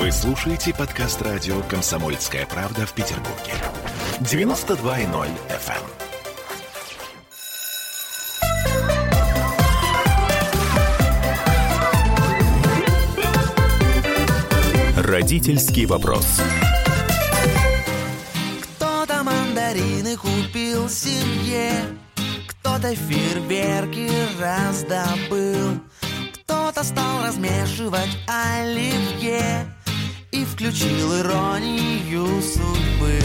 Вы слушаете подкаст радио «Комсомольская правда» в Петербурге. 92.0 FM. Родительский вопрос. Кто-то мандарины купил семье, кто-то фейерверки раздобыл, кто-то стал размешивать оливье включил иронию судьбы.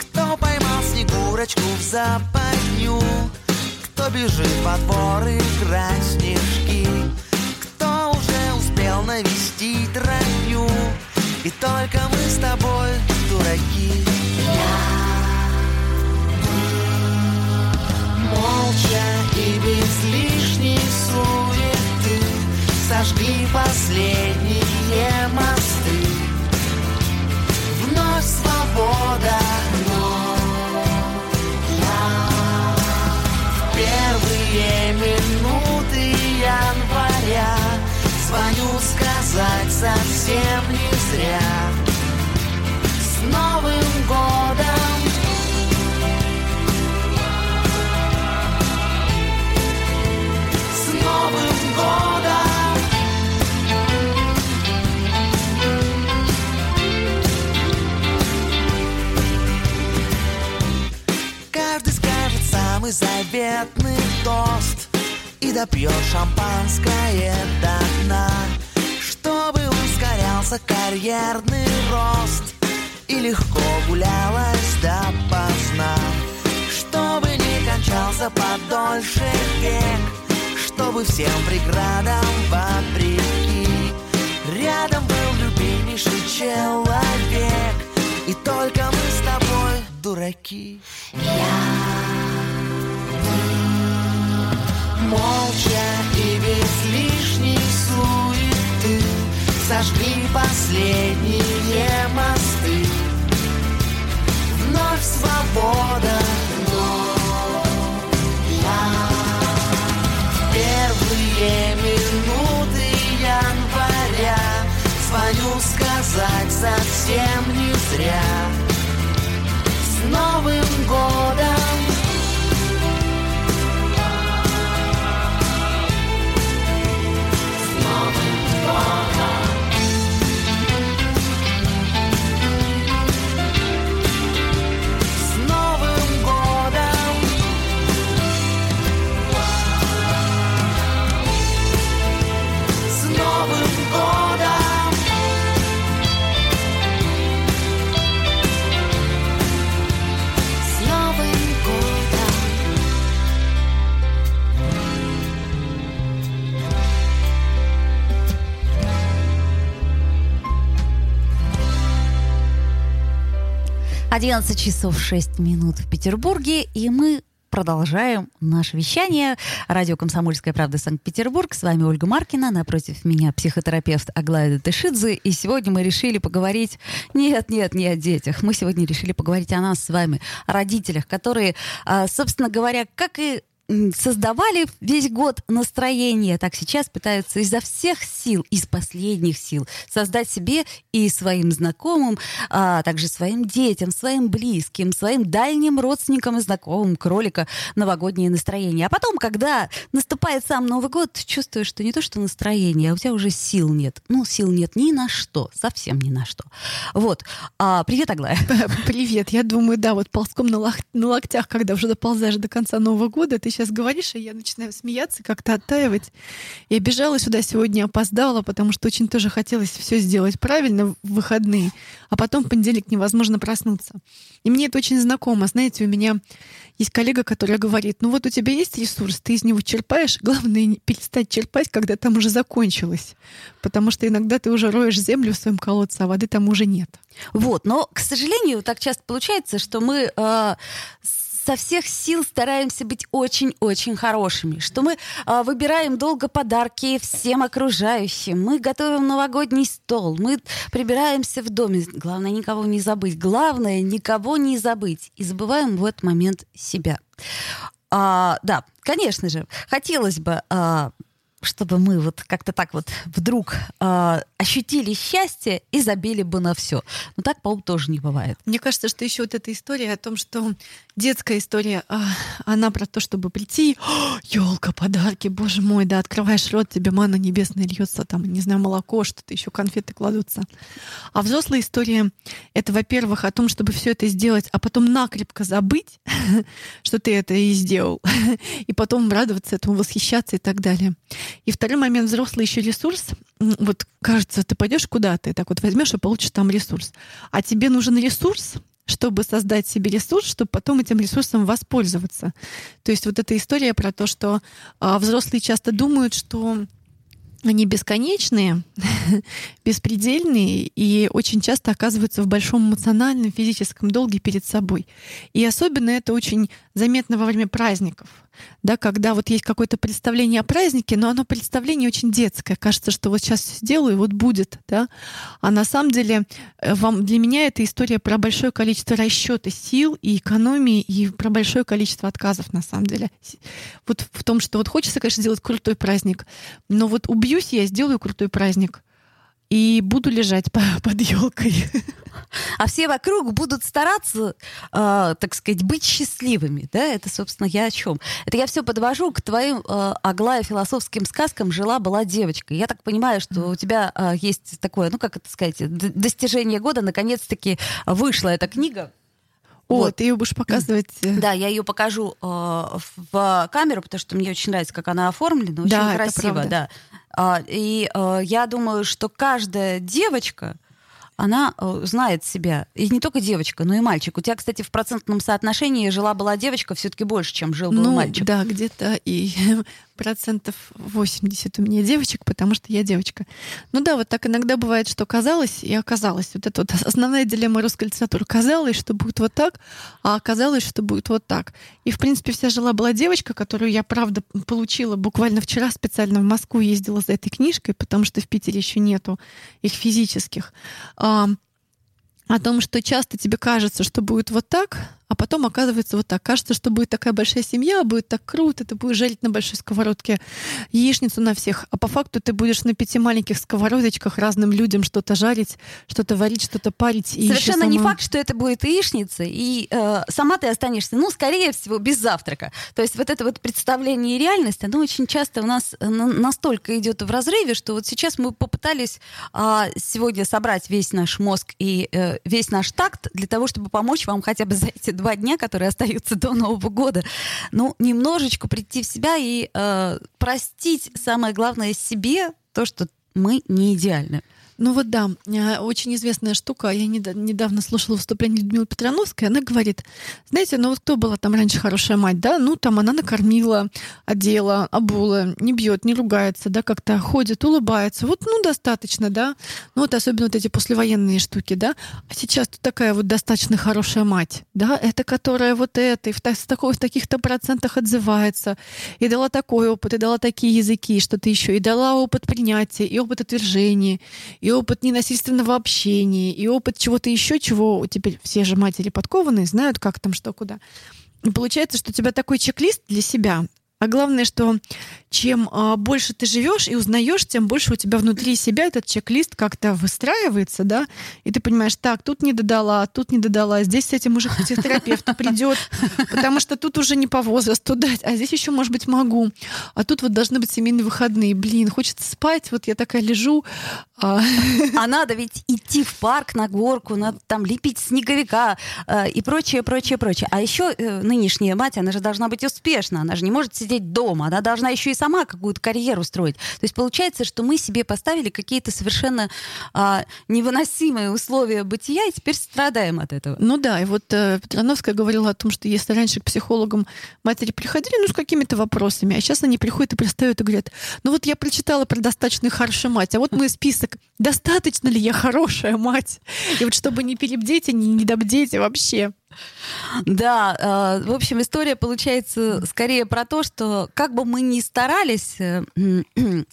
Кто поймал снегурочку в западню, кто бежит по двор играть снежки, кто уже успел навестить родню, и только мы с тобой дураки. Молча и без лишней суеты Сожгли последние мосты свобода, но я В первые минуты января Звоню сказать совсем не зря. С Новым самый заветный тост. И допьет шампанское до дна. Чтобы ускорялся карьерный рост. И легко гулялось допоздна. Чтобы не кончался подольше век Чтобы всем преградам вопреки. Рядом был любимейший человек. И только мы с тобой дураки Молча и без лишней суеты Сожгли последние мосты. Вновь свобода, но я. Первые минуты января Звоню сказать совсем не зря. С Новым годом! 11 часов 6 минут в Петербурге, и мы продолжаем наше вещание. Радио «Комсомольская правда» Санкт-Петербург. С вами Ольга Маркина. Напротив меня психотерапевт Аглая Тышидзе. И сегодня мы решили поговорить... Нет, нет, не о детях. Мы сегодня решили поговорить о нас с вами, о родителях, которые, а, собственно говоря, как и создавали весь год настроение, так сейчас пытаются изо всех сил, из последних сил создать себе и своим знакомым, а также своим детям, своим близким, своим дальним родственникам и знакомым кролика новогоднее настроение. А потом, когда наступает сам Новый год, чувствуешь, что не то, что настроение, а у тебя уже сил нет. Ну, сил нет ни на что, совсем ни на что. Вот. А, привет, Аглая. Привет. Я думаю, да, вот ползком на, лох- на локтях, когда уже доползаешь до конца Нового года, ты сейчас говоришь, и я начинаю смеяться, как-то оттаивать. Я бежала сюда сегодня, опоздала, потому что очень тоже хотелось все сделать правильно в выходные, а потом в понедельник невозможно проснуться. И мне это очень знакомо. Знаете, у меня есть коллега, которая говорит, ну вот у тебя есть ресурс, ты из него черпаешь, главное перестать черпать, когда там уже закончилось. Потому что иногда ты уже роешь землю в своем колодце, а воды там уже нет. Вот, но, к сожалению, так часто получается, что мы э, со всех сил стараемся быть очень-очень хорошими, что мы а, выбираем долго подарки всем окружающим, мы готовим новогодний стол, мы прибираемся в доме. Главное никого не забыть, главное никого не забыть. И забываем в этот момент себя. А, да, конечно же, хотелось бы а, чтобы мы вот как-то так вот вдруг э, ощутили счастье и забили бы на все. Но так, по-моему, тоже не бывает. Мне кажется, что еще вот эта история о том, что детская история, а, она про то, чтобы прийти, елка, подарки, боже мой, да, открываешь рот, тебе мана небесная льется, там, не знаю, молоко, что-то еще, конфеты кладутся. А взрослая история — это, во-первых, о том, чтобы все это сделать, а потом накрепко забыть, что ты это и сделал, и потом радоваться этому, восхищаться и так далее. И второй момент, взрослый еще ресурс. Вот кажется, ты пойдешь куда-то, и так вот возьмешь и получишь там ресурс. А тебе нужен ресурс, чтобы создать себе ресурс, чтобы потом этим ресурсом воспользоваться. То есть вот эта история про то, что а, взрослые часто думают, что они бесконечные, беспредельные и очень часто оказываются в большом эмоциональном, физическом долге перед собой. И особенно это очень заметно во время праздников. Да, когда вот есть какое-то представление о празднике, но оно представление очень детское. Кажется, что вот сейчас сделаю, вот будет. Да? А на самом деле э, вам, для меня это история про большое количество расчета сил и экономии, и про большое количество отказов на самом деле. Вот в том, что вот хочется, конечно, сделать крутой праздник, но вот убьюсь я, сделаю крутой праздник. И буду лежать по- под елкой. А все вокруг будут стараться, э, так сказать, быть счастливыми. Да? Это, собственно, я о чем. Это я все подвожу к твоим, э, Аглая, философским сказкам «Жила-была девочка». Я так понимаю, что у тебя э, есть такое, ну, как это сказать, достижение года. Наконец-таки вышла эта книга. О, Вот. ты ее будешь показывать. э, Да, я ее покажу э, в, камеру, потому что мне очень нравится, как она оформлена, очень Да, красиво, да. А, и э, я думаю, что каждая девочка, она э, знает себя. И не только девочка, но и мальчик. У тебя, кстати, в процентном соотношении жила-была девочка все-таки больше, чем жил-был Ну, мальчик. да, где-то и процентов 80 у меня девочек, потому что я девочка. Ну да, вот так иногда бывает, что казалось и оказалось. Вот это вот основная дилемма русской литературы. Казалось, что будет вот так, а оказалось, что будет вот так. И, в принципе, вся жила-была девочка, которую я, правда, получила буквально вчера специально в Москву ездила за этой книжкой, потому что в Питере еще нету их физических. О том, что часто тебе кажется, что будет вот так, а потом оказывается вот так. Кажется, что будет такая большая семья, будет так круто, ты будешь жарить на большой сковородке яичницу на всех, а по факту ты будешь на пяти маленьких сковородочках разным людям что-то жарить, что-то варить, что-то парить. и Совершенно не сама- факт, что это будет яичница, и э, сама ты останешься, ну, скорее всего, без завтрака. То есть вот это вот представление и реальность, оно очень часто у нас э, на- настолько идет в разрыве, что вот сейчас мы попытались а, сегодня собрать весь наш мозг и э, весь наш такт для того, чтобы помочь вам хотя бы за эти два дня, которые остаются до Нового года, ну, немножечко прийти в себя и э, простить, самое главное, себе то, что мы не идеальны. Ну вот да, э, очень известная штука. Я неда- недавно слушала выступление Людмилы Петрановской. Она говорит, знаете, ну вот кто была там раньше хорошая мать, да? Ну там она накормила, одела, обула, не бьет, не ругается, да, как-то ходит, улыбается. Вот, ну, достаточно, да? Ну вот особенно вот эти послевоенные штуки, да? А сейчас тут такая вот достаточно хорошая мать, да? Это которая вот это, и в, та- с такой, в таких-то процентах отзывается, и дала такой опыт, и дала такие языки, что-то еще, и дала опыт принятия, и опыт отвержения, и опыт ненасильственного общения, и опыт чего-то еще, чего теперь все же матери подкованные, знают, как там, что, куда. И получается, что у тебя такой чек-лист для себя. А главное, что чем а, больше ты живешь и узнаешь, тем больше у тебя внутри себя этот чек-лист как-то выстраивается, да, и ты понимаешь, так, тут не додала, тут не додала, здесь с этим уже к психотерапевту придет, потому что тут уже не по возрасту дать, а здесь еще, может быть, могу. А тут вот должны быть семейные выходные. Блин, хочется спать, вот я такая лежу. а, А надо ведь идти в парк на горку, надо там лепить снеговика э, и прочее, прочее, прочее. А еще э, нынешняя мать, она же должна быть успешна, она же не может сидеть дома, она должна еще и сама какую-то карьеру строить. То есть получается, что мы себе поставили какие-то совершенно а, невыносимые условия бытия и теперь страдаем от этого. Ну да, и вот э, Петрановская говорила о том, что если раньше к психологам матери приходили, ну, с какими-то вопросами, а сейчас они приходят и пристают и говорят, ну вот я прочитала про достаточно хорошую мать, а вот мой список, достаточно ли я хорошая мать? И вот чтобы не перебдеть и не недобдеть вообще. Да, э, в общем, история получается скорее про то, что как бы мы ни старались, э,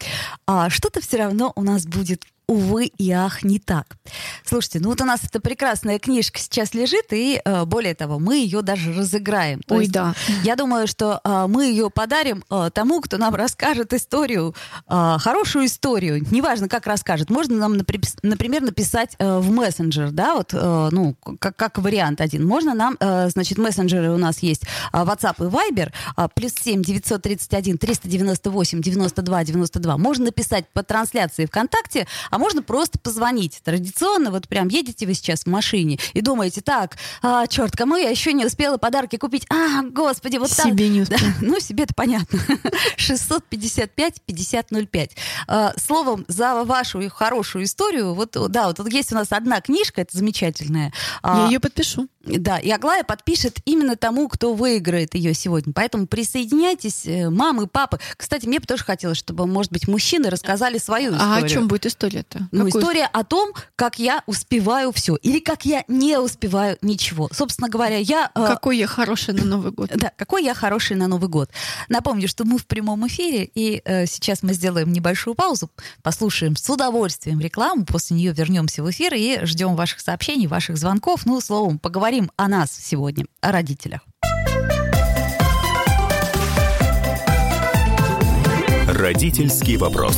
а, что-то все равно у нас будет, увы и ах, не так. Слушайте, ну вот у нас эта прекрасная книжка сейчас лежит, и э, более того, мы ее даже разыграем. То Ой, есть да. Я думаю, что э, мы ее подарим э, тому, кто нам расскажет историю, хорошую историю. Неважно, как расскажет. Можно нам, напри- например, написать в мессенджер, да, вот, ну, как, как вариант один. Можно нам, значит, мессенджеры у нас есть WhatsApp и Viber, плюс 7 931 398 92 92. Можно написать по трансляции ВКонтакте, а можно просто позвонить. Традиционно, вот прям едете вы сейчас в машине и думаете, так, а, черт, кому я еще не успела подарки купить? А, господи, вот там... Себе не успела. Да, ну, себе это понятно. 655-5005. А, Словом, за вашу хорошую историю, вот, да, вот есть у нас одна книжка, это замечательная. Я А, ее подпишу. да, и Аглая подпишет именно тому, кто выиграет ее сегодня. Поэтому присоединяйтесь, э, мамы, папы. Кстати, мне бы тоже хотелось, чтобы, может быть, мужчины рассказали свою историю. А о чем будет история-то? Ну, Какую? история о том, как я успеваю все. Или как я не успеваю ничего. Собственно говоря, я... э, Какой я хороший на Новый год. да, какой я хороший на Новый год. Напомню, что мы в прямом эфире, и э, сейчас мы сделаем небольшую паузу, послушаем с удовольствием рекламу, после нее вернемся в эфир и ждем ваших сообщений, ваших звонков. Ну, словом, поговорим о нас сегодня, о родителях. Родительский вопрос.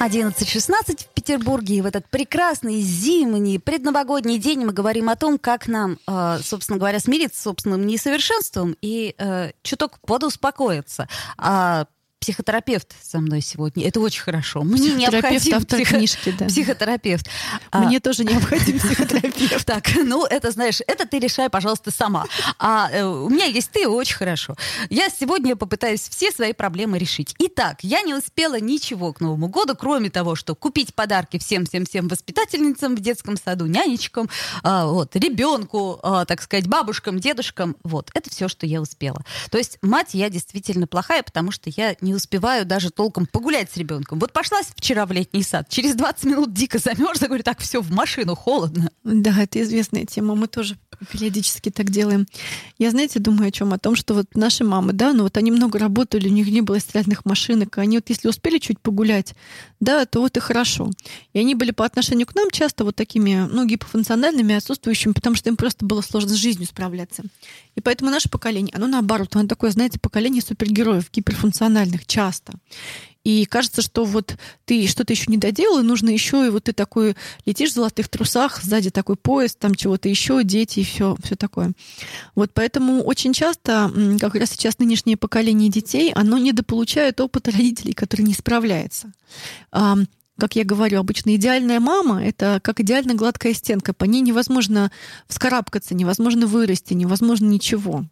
11.16 в Петербурге, и в этот прекрасный зимний предновогодний день мы говорим о том, как нам, э, собственно говоря, смириться с собственным несовершенством и э, чуток подуспокоиться. А психотерапевт со мной сегодня. Это очень хорошо. Мне необходим психо- книжки, да. психотерапевт. А, Мне тоже необходим психотерапевт. так, ну это знаешь, это ты решай, пожалуйста, сама. А э, у меня есть ты, очень хорошо. Я сегодня попытаюсь все свои проблемы решить. Итак, я не успела ничего к Новому году, кроме того, что купить подарки всем-всем-всем воспитательницам в детском саду, нянечкам, а, вот, ребенку, а, так сказать, бабушкам, дедушкам. Вот, это все, что я успела. То есть мать я действительно плохая, потому что я не успеваю даже толком погулять с ребенком. Вот пошла вчера в летний сад, через 20 минут дико замерзла, говорю, так, все, в машину, холодно. Да, это известная тема. Мы тоже периодически так делаем. Я, знаете, думаю о чем? О том, что вот наши мамы, да, ну вот они много работали, у них не было стиральных машинок, и они вот если успели чуть погулять, да, то вот и хорошо. И они были по отношению к нам часто вот такими, ну, гипофункциональными, отсутствующими, потому что им просто было сложно с жизнью справляться. И поэтому наше поколение, оно наоборот, оно такое, знаете, поколение супергероев, гиперфункциональных часто. И кажется, что вот ты что-то еще не доделал, и нужно еще, и вот ты такой летишь в золотых трусах, сзади такой поезд, там чего-то еще, дети и все, все такое. Вот поэтому очень часто, как раз сейчас нынешнее поколение детей, оно недополучает опыта родителей, который не справляется. Как я говорю, обычно идеальная мама — это как идеально гладкая стенка. По ней невозможно вскарабкаться, невозможно вырасти, невозможно ничего.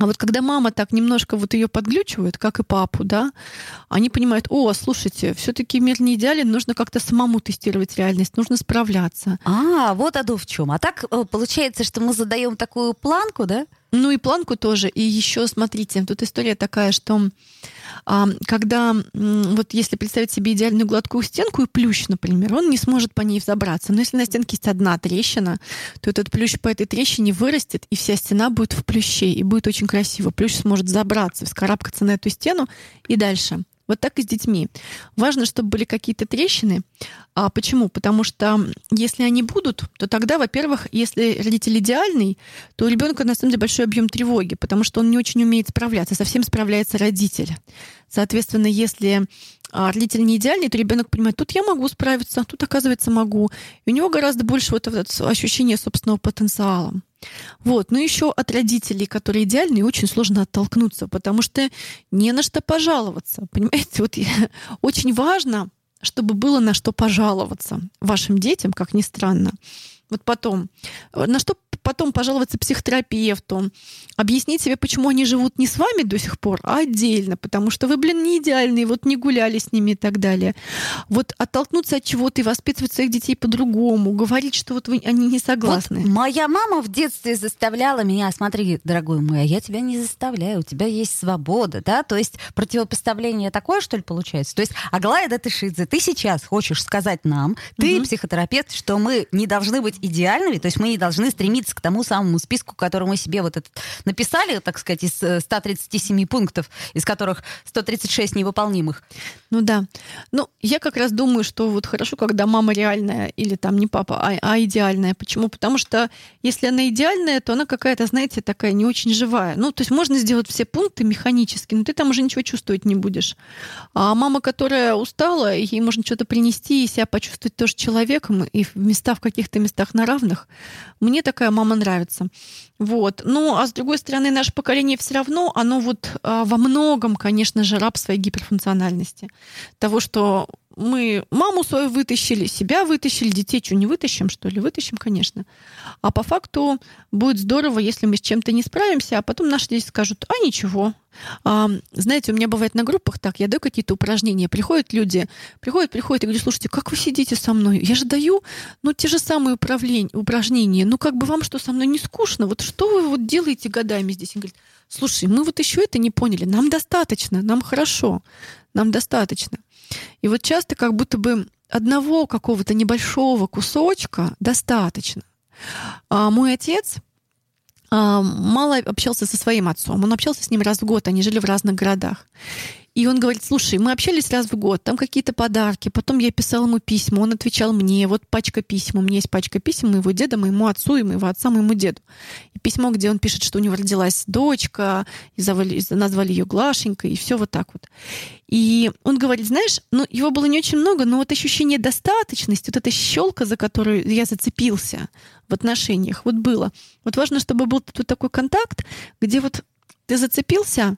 А вот когда мама так немножко вот ее подглючивает, как и папу, да, они понимают, о, слушайте, все-таки мир не идеален, нужно как-то самому тестировать реальность, нужно справляться. А, вот оно в чем. А так э, получается, что мы задаем такую планку, да? Ну и планку тоже. И еще, смотрите, тут история такая, что когда, вот если представить себе идеальную гладкую стенку и плющ, например, он не сможет по ней взобраться. Но если на стенке есть одна трещина, то этот плющ по этой трещине вырастет, и вся стена будет в плюще, и будет очень красиво. Плющ сможет забраться, вскарабкаться на эту стену и дальше. Вот так и с детьми. Важно, чтобы были какие-то трещины. А почему? Потому что если они будут, то тогда, во-первых, если родитель идеальный, то у ребенка на самом деле большой объем тревоги, потому что он не очень умеет справляться. Совсем справляется родитель. Соответственно, если а, родитель не идеальный, то ребенок понимает, тут я могу справиться, тут, оказывается, могу. И у него гораздо больше вот это ощущение собственного потенциала. Вот. Но еще от родителей, которые идеальные, очень сложно оттолкнуться, потому что не на что пожаловаться. Понимаете, вот я- очень важно, чтобы было на что пожаловаться вашим детям, как ни странно. Вот потом, на что потом пожаловаться психотерапевту, объяснить себе, почему они живут не с вами до сих пор, а отдельно, потому что вы, блин, не идеальные, вот не гуляли с ними и так далее. Вот оттолкнуться от чего-то и воспитывать своих детей по-другому, говорить, что вот вы, они не согласны. Вот моя мама в детстве заставляла меня, смотри, дорогой мой, а я тебя не заставляю, у тебя есть свобода, да, то есть противопоставление такое, что ли, получается? То есть, Аглая Датышидзе, ты сейчас хочешь сказать нам, ты Мгм. психотерапевт, что мы не должны быть идеальными, то есть мы не должны стремиться к тому самому списку, который мы себе вот этот написали, так сказать, из э, 137 пунктов, из которых 136 невыполнимых. Ну да. Ну, я как раз думаю, что вот хорошо, когда мама реальная, или там не папа, а, а идеальная. Почему? Потому что если она идеальная, то она какая-то, знаете, такая не очень живая. Ну, то есть можно сделать все пункты механически, но ты там уже ничего чувствовать не будешь. А мама, которая устала, ей можно что-то принести и себя почувствовать тоже человеком, и в места в каких-то местах на равных. Мне такая мама нравится. Вот. Ну, а с другой стороны, наше поколение все равно, оно вот а, во многом, конечно же, раб своей гиперфункциональности. Того, что мы маму свою вытащили, себя вытащили, детей что, не вытащим, что ли? Вытащим, конечно. А по факту будет здорово, если мы с чем-то не справимся, а потом наши дети скажут, а ничего. А, знаете, у меня бывает на группах так, я даю какие-то упражнения, приходят люди, приходят, приходят, и говорю, слушайте, как вы сидите со мной? Я же даю, ну, те же самые упражнения, ну, как бы вам что, со мной не скучно? Вот что вы вот делаете годами здесь? Он говорит, слушай, мы вот еще это не поняли, нам достаточно, нам хорошо, нам достаточно. И вот часто как будто бы одного какого-то небольшого кусочка достаточно. А мой отец а, мало общался со своим отцом. Он общался с ним раз в год, они жили в разных городах. И он говорит, слушай, мы общались раз в год, там какие-то подарки, потом я писал ему письма, он отвечал мне, вот пачка писем, у меня есть пачка писем моего деда, моему отцу и моего отца, моему деду. И письмо, где он пишет, что у него родилась дочка, и завали- назвали ее Глашенькой, и все вот так вот. И он говорит, знаешь, ну его было не очень много, но вот ощущение достаточности, вот эта щелка, за которую я зацепился в отношениях, вот было. Вот важно, чтобы был тут такой контакт, где вот ты зацепился,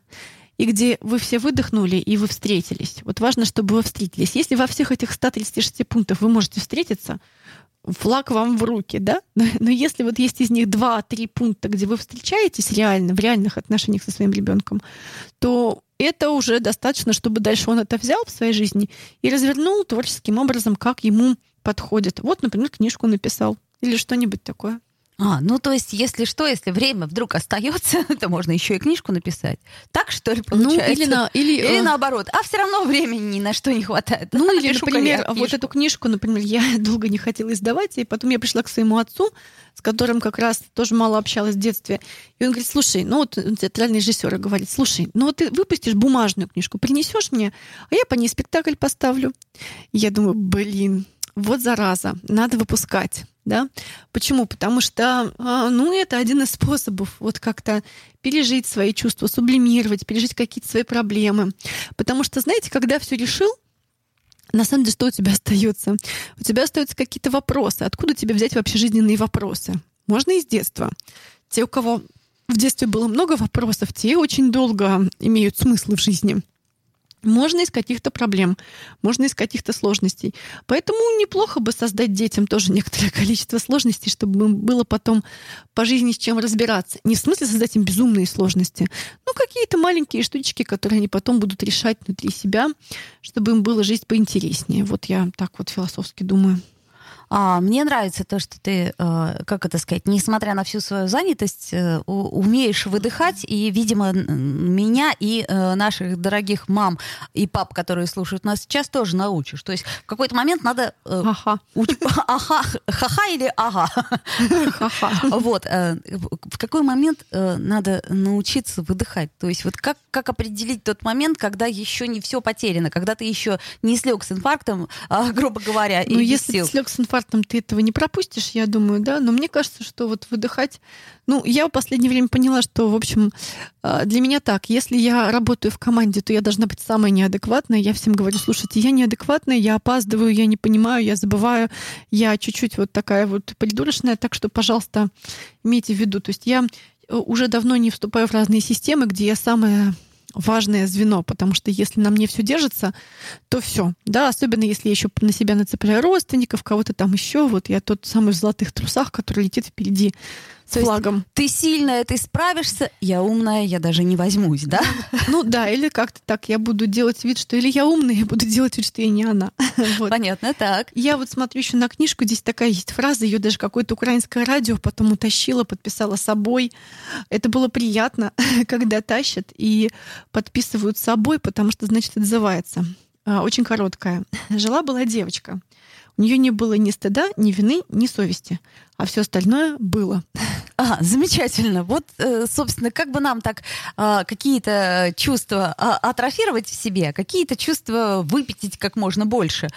и где вы все выдохнули, и вы встретились. Вот важно, чтобы вы встретились. Если во всех этих 136 пунктах вы можете встретиться, флаг вам в руки, да? Но если вот есть из них два-три пункта, где вы встречаетесь реально, в реальных отношениях со своим ребенком, то это уже достаточно, чтобы дальше он это взял в своей жизни и развернул творческим образом, как ему подходит. Вот, например, книжку написал или что-нибудь такое. А, ну то есть, если что, если время вдруг остается, то можно еще и книжку написать. Так что ли получается? Ну, или, на, или, Или э, наоборот. А все равно времени ни на что не хватает. Ну, или, например, вот эту книжку, например, я долго не хотела издавать, и потом я пришла к своему отцу, с которым как раз тоже мало общалась в детстве. И он говорит, слушай, ну вот он театральный режиссер говорит, слушай, ну вот ты выпустишь бумажную книжку, принесешь мне, а я по ней спектакль поставлю. И я думаю, блин, вот зараза, надо выпускать. Да? Почему? Потому что, а, ну, это один из способов вот как-то пережить свои чувства, сублимировать, пережить какие-то свои проблемы. Потому что, знаете, когда все решил, на самом деле, что у тебя остается? У тебя остаются какие-то вопросы. Откуда тебе взять вообще жизненные вопросы? Можно из детства. Те, у кого в детстве было много вопросов, те очень долго имеют смысл в жизни. Можно из каких-то проблем, можно из каких-то сложностей. Поэтому неплохо бы создать детям тоже некоторое количество сложностей, чтобы им было потом по жизни с чем разбираться. Не в смысле создать им безумные сложности, но какие-то маленькие штучки, которые они потом будут решать внутри себя, чтобы им было жить поинтереснее. Вот я так вот философски думаю. А, мне нравится то, что ты, э, как это сказать, несмотря на всю свою занятость, э, умеешь выдыхать, и, видимо, меня и э, наших дорогих мам и пап, которые слушают нас сейчас, тоже научишь. То есть в какой-то момент надо... э, Ага. уч- Ага, ха-ха или ага. Вот. В какой момент надо научиться выдыхать? То есть вот как, как определить тот момент, когда еще не все потеряно, когда ты еще не слег с инфарктом, а, грубо говоря, и Ну, без если сил? ты слег с инфарктом, ты этого не пропустишь, я думаю, да. Но мне кажется, что вот выдыхать... Ну, я в последнее время поняла, что, в общем, э, для меня так. Если я работаю в команде, то я должна быть самой неадекватной. Я всем говорю, слушайте, я неадекватная, я опаздываю, я не понимаю, я забываю, я чуть-чуть вот такая вот придурочная, так что, пожалуйста, имейте в виду. То есть я э, уже давно не вступаю в разные системы, где я самая важное звено, потому что если на мне все держится, то все, да, особенно если я еще на себя нацепляю родственников, кого-то там еще, вот я тот самый в золотых трусах, который летит впереди с То флагом. Ты сильная, ты справишься, я умная, я даже не возьмусь, да? Ну да, или как-то так, я буду делать вид, что или я умная, я буду делать вид, что я не она. Вот. Понятно, так. Я вот смотрю еще на книжку, здесь такая есть фраза, ее даже какое-то украинское радио потом утащила, подписала собой. Это было приятно, когда тащат и подписывают собой, потому что, значит, отзывается. А, Очень короткая. Жила-была девочка. У нее не было ни стыда, ни вины, ни совести, а все остальное было. Ага, замечательно. Вот, э, собственно, как бы нам так а, какие-то чувства а, атрофировать в себе, какие-то чувства выпятить как можно больше.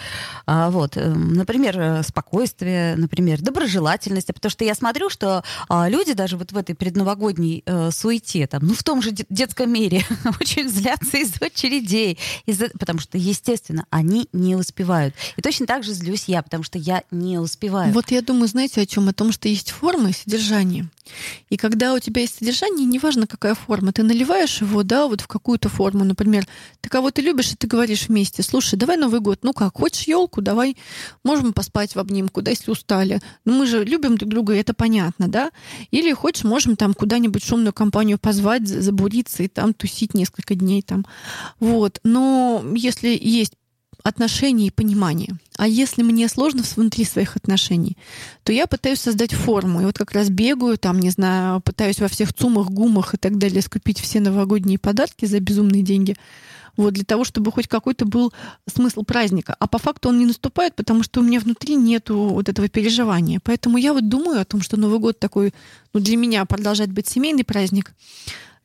А, вот, э, например, спокойствие, например, доброжелательность. Потому что я смотрю, что а, люди даже вот в этой предновогодней э, суете, там, ну, в том же де- детском мире, очень злятся из очередей, из-за- потому что, естественно, они не успевают. И точно так же злюсь я, потому что я не успеваю. Вот я думаю, знаете о чем? О том, что есть форма и содержание. И когда у тебя есть содержание, неважно какая форма, ты наливаешь его, да, вот в какую-то форму. Например, ты кого-то любишь, и ты говоришь вместе, слушай, давай Новый год, ну как, хочешь елку, давай, можем поспать в обнимку, да, если устали. Ну мы же любим друг друга, и это понятно, да. Или хочешь, можем там куда-нибудь шумную компанию позвать, за- забуриться и там тусить несколько дней там. Вот. Но если есть отношения и понимание. А если мне сложно внутри своих отношений, то я пытаюсь создать форму. И вот как раз бегаю, там, не знаю, пытаюсь во всех ЦУМах, ГУМах и так далее скупить все новогодние подарки за безумные деньги. Вот, для того, чтобы хоть какой-то был смысл праздника. А по факту он не наступает, потому что у меня внутри нету вот этого переживания. Поэтому я вот думаю о том, что Новый год такой, ну, для меня продолжает быть семейный праздник.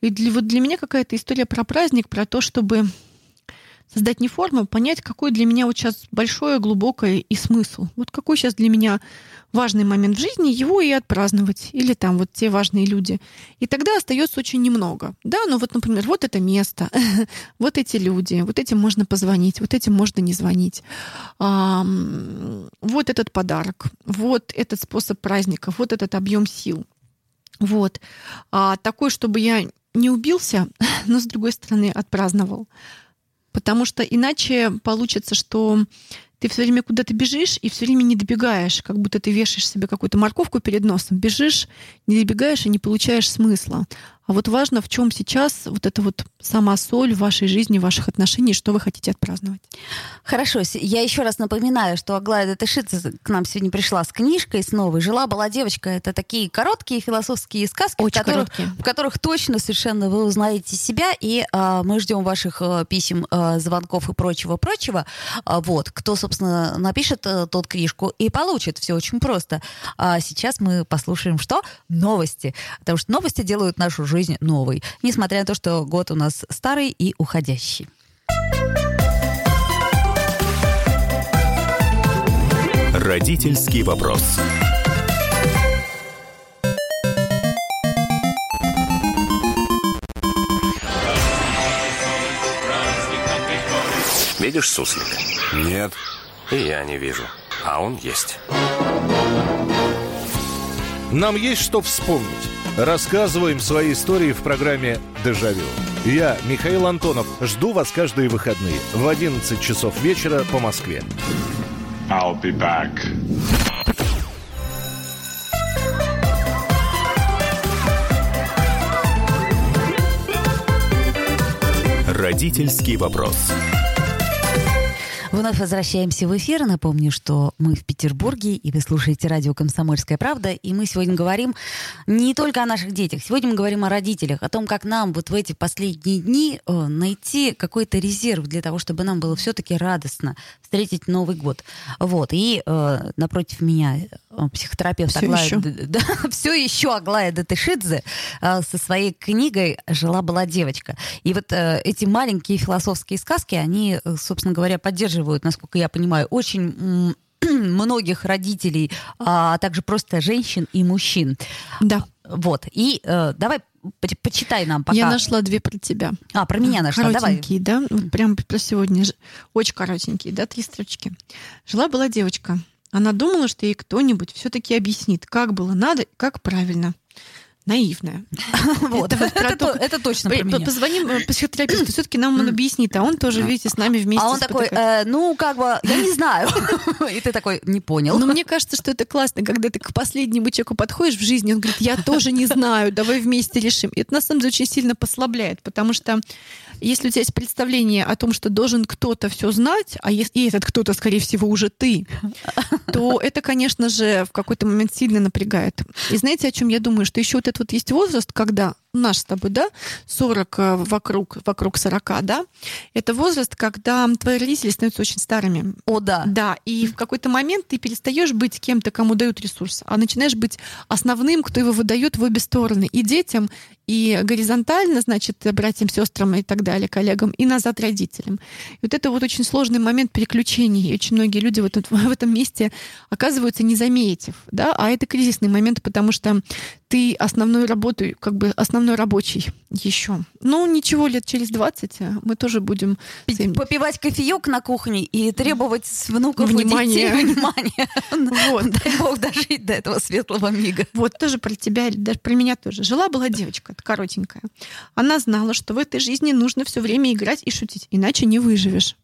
И для, вот для меня какая-то история про праздник, про то, чтобы создать не форму, а понять, какой для меня вот сейчас большое, глубокое и смысл. Вот какой сейчас для меня важный момент в жизни, его и отпраздновать. Или там вот те важные люди. И тогда остается очень немного. Да, ну вот, например, вот это место, вот эти люди, вот этим можно позвонить, вот этим можно не звонить. Вот этот подарок, вот этот способ праздника, вот этот объем сил. Вот. А такой, чтобы я не убился, но, с другой стороны, отпраздновал. Потому что иначе получится, что ты все время куда-то бежишь и все время не добегаешь, как будто ты вешаешь себе какую-то морковку перед носом, бежишь, не добегаешь и не получаешь смысла. А вот важно, в чем сейчас вот эта вот сама соль в вашей жизни, в ваших отношениях, что вы хотите отпраздновать. Хорошо, я еще раз напоминаю, что Аглая Датышидзе к нам сегодня пришла с книжкой, с новой. Жила-была девочка. Это такие короткие философские сказки, в Очень которых, короткие. в которых точно совершенно вы узнаете себя. И а, мы ждем ваших а, писем, а, звонков и прочего-прочего. А, вот. Кто, собственно, напишет а, тот книжку и получит. Все очень просто. А сейчас мы послушаем что? Новости. Потому что новости делают нашу жизнь новой. Несмотря на то, что год у нас старый и уходящий. Родительский вопрос. Видишь суслика? Нет. И я не вижу. А он есть. Нам есть что вспомнить. Рассказываем свои истории в программе «Дежавю». Я, Михаил Антонов, жду вас каждые выходные в 11 часов вечера по Москве. I'll be back. Родительский вопрос. Вновь возвращаемся в эфир. Напомню, что мы в Петербурге, и вы слушаете радио «Комсомольская правда». И мы сегодня говорим не только о наших детях. Сегодня мы говорим о родителях, о том, как нам вот в эти последние дни э, найти какой-то резерв для того, чтобы нам было все-таки радостно встретить Новый год. Вот. И э, напротив меня э, психотерапевт Всё Аглая... ещё. Д- Да, все еще Аглая Датышидзе э, со своей книгой «Жила-была девочка». И вот э, эти маленькие философские сказки, они, э, собственно говоря, поддерживают, насколько я понимаю, очень многих родителей, а также просто женщин и мужчин. Да. Вот. И э, давай по- почитай нам пока. Я нашла две про тебя. А, про меня нашла. Давай. Коротенькие, да? Вот прям про сегодня. Очень коротенькие, да, три строчки. Жила-была девочка. Она думала, что ей кто-нибудь все-таки объяснит, как было надо и как правильно. Наивная. Вот. Это точно про меня. Позвоним э, психотерапевту, все-таки нам он объяснит, а он тоже, видите, с нами вместе А он такой, э, ну, как бы, я не знаю. И ты такой, не понял. Но мне кажется, что это классно, когда ты к последнему человеку подходишь в жизни, он говорит, я тоже не знаю, давай вместе решим. И это на самом деле очень сильно послабляет, потому что если у тебя есть представление о том, что должен кто-то все знать, а если и этот кто-то, скорее всего, уже ты, то это, конечно же, в какой-то момент сильно напрягает. И знаете, о чем я думаю? Что еще вот этот вот есть возраст, когда наш с тобой, да, 40 э, вокруг, вокруг 40, да, это возраст, когда твои родители становятся очень старыми. О, да. Да, и в какой-то момент ты перестаешь быть кем-то, кому дают ресурс, а начинаешь быть основным, кто его выдает в обе стороны. И детям, и горизонтально, значит, братьям, сестрам и так далее, коллегам, и назад родителям. И вот это вот очень сложный момент переключений. И очень многие люди вот тут- в этом месте оказываются не заметив, да, а это кризисный момент, потому что ты основную работу, как бы основной рабочий еще. Ну, ничего, лет через 20 мы тоже будем... Пить- Попивать кофеек на кухне и требовать с внуков и Внимания. детей внимания. Вот. Дай бог дожить до этого светлого мига. Вот тоже про тебя, даже про меня тоже. Жила-была девочка, коротенькая. Она знала, что в этой жизни нужно все время играть и шутить, иначе не выживешь.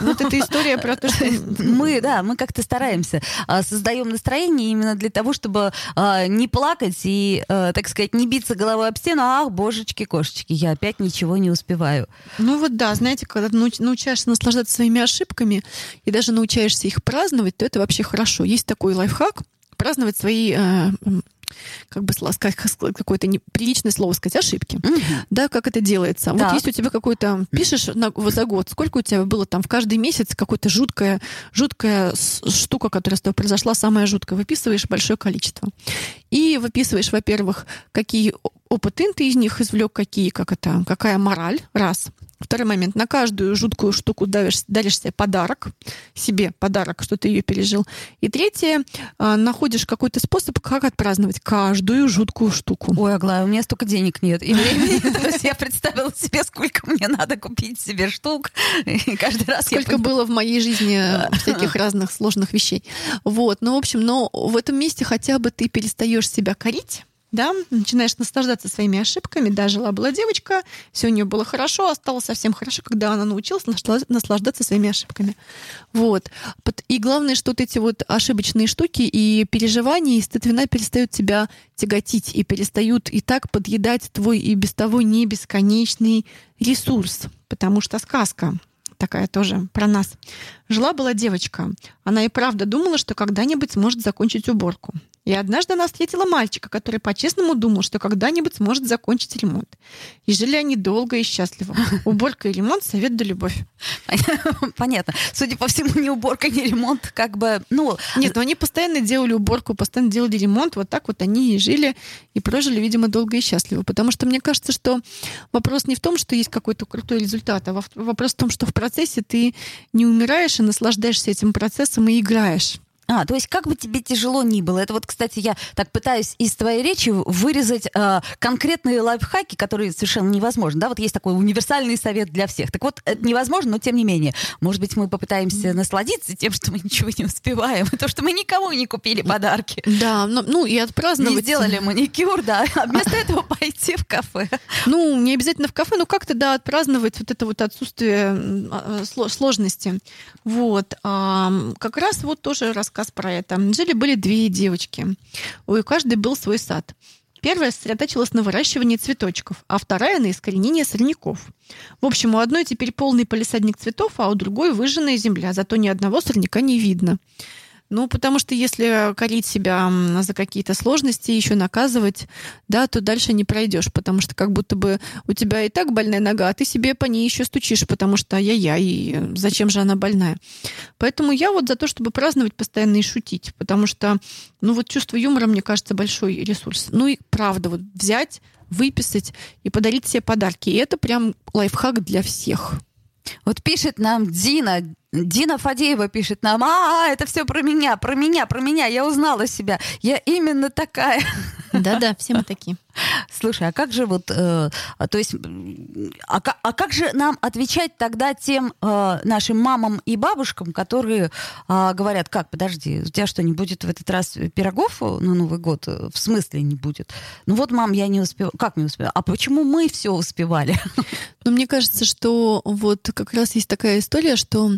Вот эта история про то, что... Мы, да, мы как-то стараемся, а, создаем настроение именно для того, чтобы а, не плакать и, а, так сказать, не биться головой об стену. Ах, божечки, кошечки, я опять ничего не успеваю. Ну вот да, знаете, когда научаешься наслаждаться своими ошибками и даже научаешься их праздновать, то это вообще хорошо. Есть такой лайфхак праздновать свои, как бы сказать, какое-то неприличное слово сказать, ошибки. Да, как это делается? Так. Вот есть у тебя какой-то, пишешь на, за год, сколько у тебя было там в каждый месяц какой-то жуткая, жуткая штука, которая с тобой произошла, самая жуткая. Выписываешь большое количество. И выписываешь, во-первых, какие опыты ты из них извлек, какие, как это, какая мораль, раз. Второй момент. На каждую жуткую штуку давишь, даришь себе подарок, себе подарок, что ты ее пережил. И третье, а, находишь какой-то способ, как отпраздновать каждую жуткую штуку. Ой, Аглая, у меня столько денег нет. И времени. То есть я представила себе, сколько мне надо купить себе штук. И каждый раз Сколько было в моей жизни всяких разных сложных вещей. Вот, ну, в общем, но в этом месте хотя бы ты перестаешь себя корить, да, начинаешь наслаждаться своими ошибками. Да, жила-была девочка, все у нее было хорошо, а стало совсем хорошо, когда она научилась наслаж- наслаждаться своими ошибками. Вот. И главное, что вот эти вот ошибочные штуки и переживания, и стыд вина перестают тебя тяготить и перестают и так подъедать твой и без того не бесконечный ресурс. Потому что сказка такая тоже про нас. Жила-была девочка. Она и правда думала, что когда-нибудь сможет закончить уборку. И однажды она встретила мальчика, который по-честному думал, что когда-нибудь сможет закончить ремонт. И жили они долго и счастливо. Уборка и ремонт — совет да любовь. Понятно. Судя по всему, ни уборка, ни ремонт, как бы, ну, Нет, но они постоянно делали уборку, постоянно делали ремонт. Вот так вот они и жили, и прожили, видимо, долго и счастливо. Потому что мне кажется, что вопрос не в том, что есть какой-то крутой результат, а во- вопрос в том, что в процессе ты не умираешь и наслаждаешься этим процессом и играешь. А, то есть как бы тебе тяжело ни было. Это вот, кстати, я так пытаюсь из твоей речи вырезать э, конкретные лайфхаки, которые совершенно невозможно. Да, вот есть такой универсальный совет для всех. Так вот, это невозможно, но тем не менее. Может быть, мы попытаемся насладиться тем, что мы ничего не успеваем. И то, что мы никому не купили подарки. Да, ну, ну и Не отпраздновать. сделали маникюр, да. А вместо этого пойти в кафе. Ну, не обязательно в кафе, но как-то, да, отпраздновать вот это вот отсутствие а, а, сло- сложности. Вот. Как раз вот тоже рассказ про это. Жили-были две девочки. У каждой был свой сад. Первая сосредоточилась на выращивании цветочков, а вторая — на искоренении сорняков. В общем, у одной теперь полный полисадник цветов, а у другой выжженная земля, зато ни одного сорняка не видно. Ну, потому что если корить себя за какие-то сложности, еще наказывать, да, то дальше не пройдешь, потому что как будто бы у тебя и так больная нога, а ты себе по ней еще стучишь, потому что ай-яй-яй, и зачем же она больная. Поэтому я вот за то, чтобы праздновать постоянно и шутить, потому что, ну, вот чувство юмора, мне кажется, большой ресурс. Ну и правда, вот взять, выписать и подарить себе подарки. И это прям лайфхак для всех. Вот пишет нам Дина, Дина Фадеева пишет нам, а, это все про меня, про меня, про меня, я узнала себя, я именно такая. Да-да, все мы такие. Слушай, а как же вот, э, а, то есть, а, а как же нам отвечать тогда тем э, нашим мамам и бабушкам, которые а, говорят, как, подожди, у тебя что, не будет в этот раз пирогов на Новый год? В смысле не будет? Ну вот, мам, я не успела. Как не успела? А почему мы все успевали? Но мне кажется, что вот как раз есть такая история, что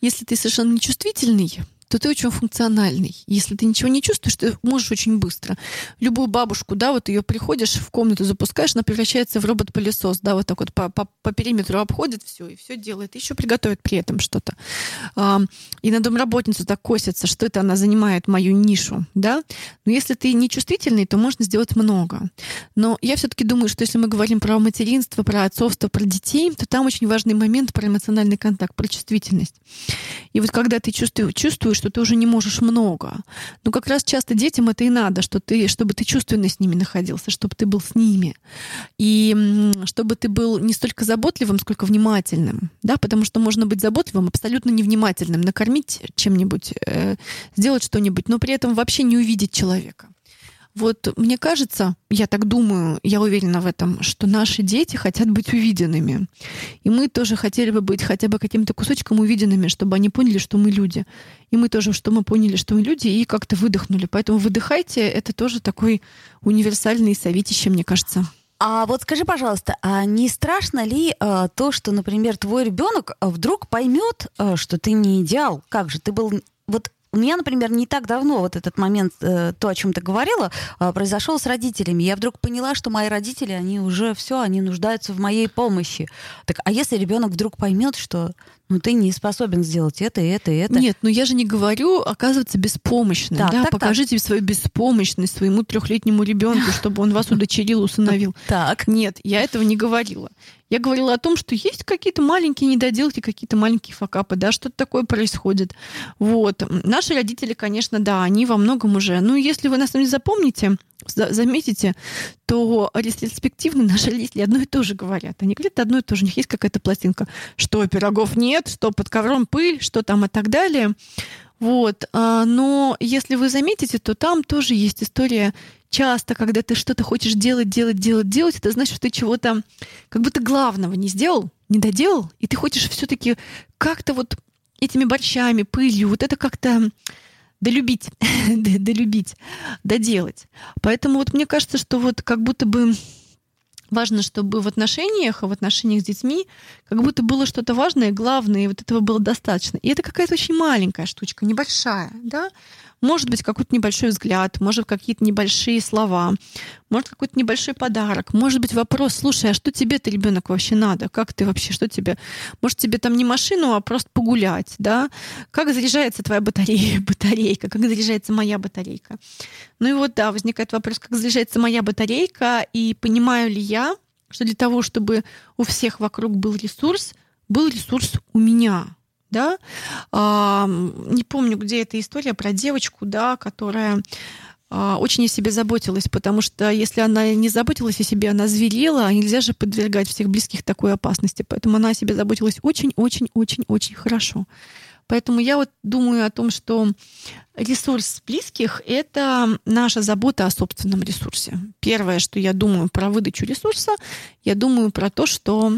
если ты совершенно нечувствительный, то ты очень функциональный. Если ты ничего не чувствуешь, ты можешь очень быстро. Любую бабушку, да, вот ее приходишь в комнату, запускаешь, она превращается в робот-пылесос, да, вот так вот по, по, по периметру обходит все и все делает, еще приготовит при этом что-то. А, и на домработницу так косится, что это она занимает мою нишу, да. Но если ты нечувствительный, то можно сделать много. Но я все-таки думаю, что если мы говорим про материнство, про отцовство, про детей, то там очень важный момент про эмоциональный контакт, про чувствительность. И вот когда ты чувствуешь, чувствуешь что ты уже не можешь много, но как раз часто детям это и надо, что ты, чтобы ты чувственно с ними находился, чтобы ты был с ними. И чтобы ты был не столько заботливым, сколько внимательным. Да? Потому что можно быть заботливым, абсолютно невнимательным, накормить чем-нибудь, э, сделать что-нибудь, но при этом вообще не увидеть человека. Вот мне кажется, я так думаю, я уверена в этом, что наши дети хотят быть увиденными. И мы тоже хотели бы быть хотя бы каким-то кусочком увиденными, чтобы они поняли, что мы люди. И мы тоже, что мы поняли, что мы люди, и как-то выдохнули. Поэтому выдыхайте, это тоже такой универсальный советище, мне кажется. А вот скажи, пожалуйста, а не страшно ли э, то, что, например, твой ребенок э, вдруг поймет, э, что ты не идеал? Как же ты был вот у меня, например, не так давно вот этот момент, э, то, о чем ты говорила, э, произошел с родителями. Я вдруг поняла, что мои родители, они уже все, они нуждаются в моей помощи. Так, а если ребенок вдруг поймет, что ну ты не способен сделать это, это, и это? Нет, но я же не говорю оказываться беспомощным. Так, да? так, Покажите свою беспомощность своему трехлетнему ребенку, чтобы он вас удочерил, усыновил. Так. Нет, я этого не говорила. Я говорила о том, что есть какие-то маленькие недоделки, какие-то маленькие факапы, да, что-то такое происходит. Вот. Наши родители, конечно, да, они во многом уже. Ну, если вы нас не запомните, за- заметите, то ретроспективно наши родители одно и то же говорят. Они говорят одно и то же. У них есть какая-то пластинка, что пирогов нет, что под ковром пыль, что там и так далее. Вот. а, Но если вы заметите, то там тоже есть история часто, когда ты что-то хочешь делать, делать, делать, делать, это значит, что ты чего-то как будто главного не сделал, не доделал, и ты хочешь все-таки как-то вот этими борщами, пылью, вот это как-то долюбить, долюбить, доделать. Поэтому вот мне кажется, что вот как будто бы важно, чтобы в отношениях, в отношениях с детьми, как будто было что-то важное, главное, и вот этого было достаточно. И это какая-то очень маленькая штучка, небольшая, да? Может быть, какой-то небольшой взгляд, может, какие-то небольшие слова, может, какой-то небольшой подарок, может быть, вопрос, слушай, а что тебе-то, ребенок, вообще надо? Как ты вообще, что тебе? Может, тебе там не машину, а просто погулять, да? Как заряжается твоя батарея, батарейка? Как заряжается моя батарейка? Ну и вот, да, возникает вопрос, как заряжается моя батарейка, и понимаю ли я, что для того, чтобы у всех вокруг был ресурс, был ресурс у меня, да? А, не помню, где эта история про девочку, да, которая а, очень о себе заботилась, потому что если она не заботилась о себе, она зверела, а нельзя же подвергать всех близких такой опасности. Поэтому она о себе заботилась очень-очень-очень-очень хорошо. Поэтому я вот думаю о том, что ресурс близких — это наша забота о собственном ресурсе. Первое, что я думаю про выдачу ресурса, я думаю про то, что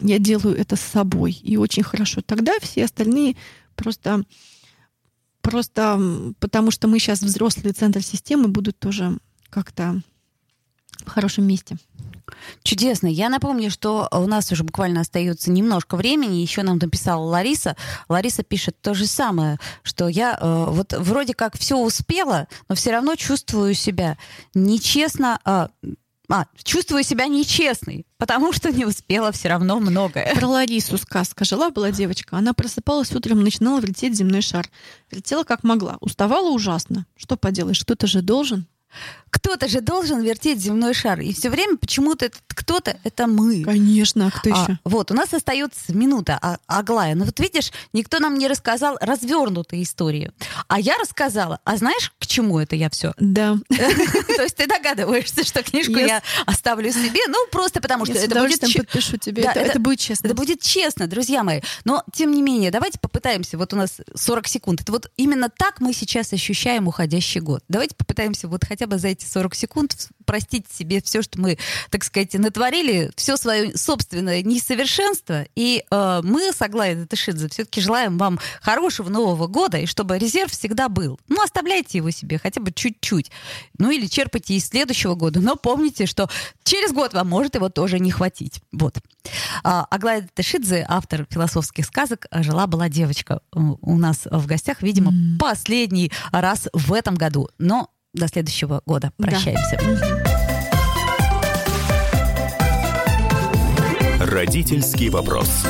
я делаю это с собой. И очень хорошо. Тогда все остальные просто просто потому что мы сейчас взрослый центр системы будут тоже как-то в хорошем месте. Чудесно. Я напомню, что у нас уже буквально остается немножко времени. Еще нам написала Лариса. Лариса пишет то же самое, что я э, вот вроде как все успела, но все равно чувствую себя нечестно. э, а, чувствую себя нечестной, потому что не успела все равно многое. Про Ларису сказка. Жила была девочка. Она просыпалась утром, начинала вертеть земной шар. Вертела как могла. Уставала ужасно. Что поделаешь, кто-то же должен. Кто-то же должен вертеть земной шар. И все время почему-то этот кто-то это мы. Конечно, а кто А, еще? вот, у нас остается минута, а, Аглая. Ну вот видишь, никто нам не рассказал развернутую историю. А я рассказала. А знаешь, к чему это я все? Да. То есть ты догадываешься, что книжку Я я оставлю себе, ну, просто потому что Я это будет... че- подпишу тебе. Это будет честно. Это будет честно, друзья мои. Но, тем не менее, давайте попытаемся. Вот у нас 40 секунд. Это вот именно так мы сейчас ощущаем уходящий год. Давайте попытаемся вот хотя бы за эти 40 секунд простить себе все, что мы, так сказать, натворили, все свое собственное несовершенство. И э, мы с Аглаей все-таки желаем вам хорошего Нового года, и чтобы резерв всегда был. Ну, оставляйте его себе хотя бы чуть-чуть. Ну, или черпайте из следующего года. Но помните, что через год вам может его тоже не хватить. Вот. А, Аглая Тышидзе, автор философских сказок «Жила-была девочка», у у нас в гостях, видимо, последний раз в этом году. Но до следующего года Да. прощаемся. Родительский вопрос.